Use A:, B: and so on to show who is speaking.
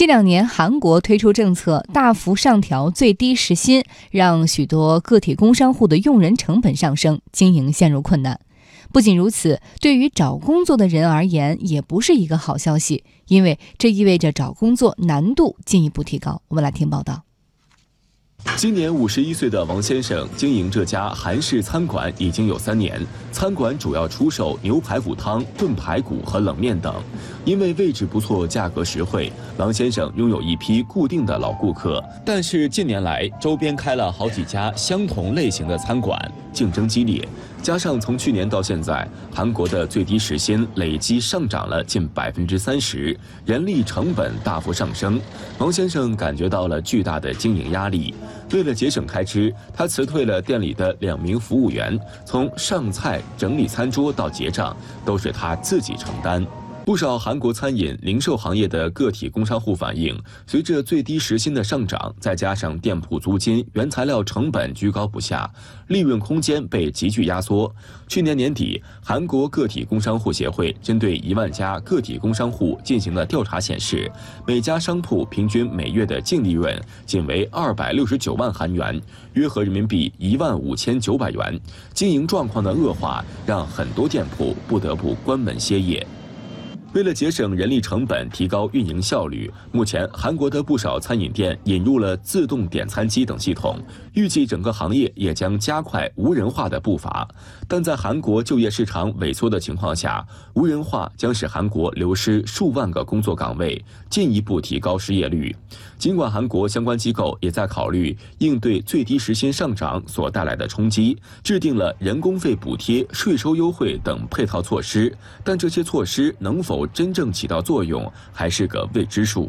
A: 近两年，韩国推出政策，大幅上调最低时薪，让许多个体工商户的用人成本上升，经营陷入困难。不仅如此，对于找工作的人而言，也不是一个好消息，因为这意味着找工作难度进一步提高。我们来听报道。
B: 今年五十一岁的王先生经营这家韩式餐馆已经有三年，餐馆主要出售牛排骨汤、炖排骨和冷面等。因为位置不错、价格实惠，王先生拥有一批固定的老顾客。但是近年来，周边开了好几家相同类型的餐馆，竞争激烈。加上从去年到现在，韩国的最低时薪累计上涨了近百分之三十，人力成本大幅上升，王先生感觉到了巨大的经营压力。为了节省开支，他辞退了店里的两名服务员，从上菜、整理餐桌到结账，都是他自己承担。不少韩国餐饮、零售行业的个体工商户反映，随着最低时薪的上涨，再加上店铺租金、原材料成本居高不下，利润空间被急剧压缩。去年年底，韩国个体工商户协会针对一万家个体工商户进行了调查显示，每家商铺平均每月的净利润仅为二百六十九万韩元，约合人民币一万五千九百元。经营状况的恶化，让很多店铺不得不关门歇业。为了节省人力成本、提高运营效率，目前韩国的不少餐饮店引入了自动点餐机等系统。预计整个行业也将加快无人化的步伐。但在韩国就业市场萎缩的情况下，无人化将使韩国流失数万个工作岗位，进一步提高失业率。尽管韩国相关机构也在考虑应对最低时薪上涨所带来的冲击，制定了人工费补贴、税收优惠等配套措施，但这些措施能否真正起到作用，还是个未知数。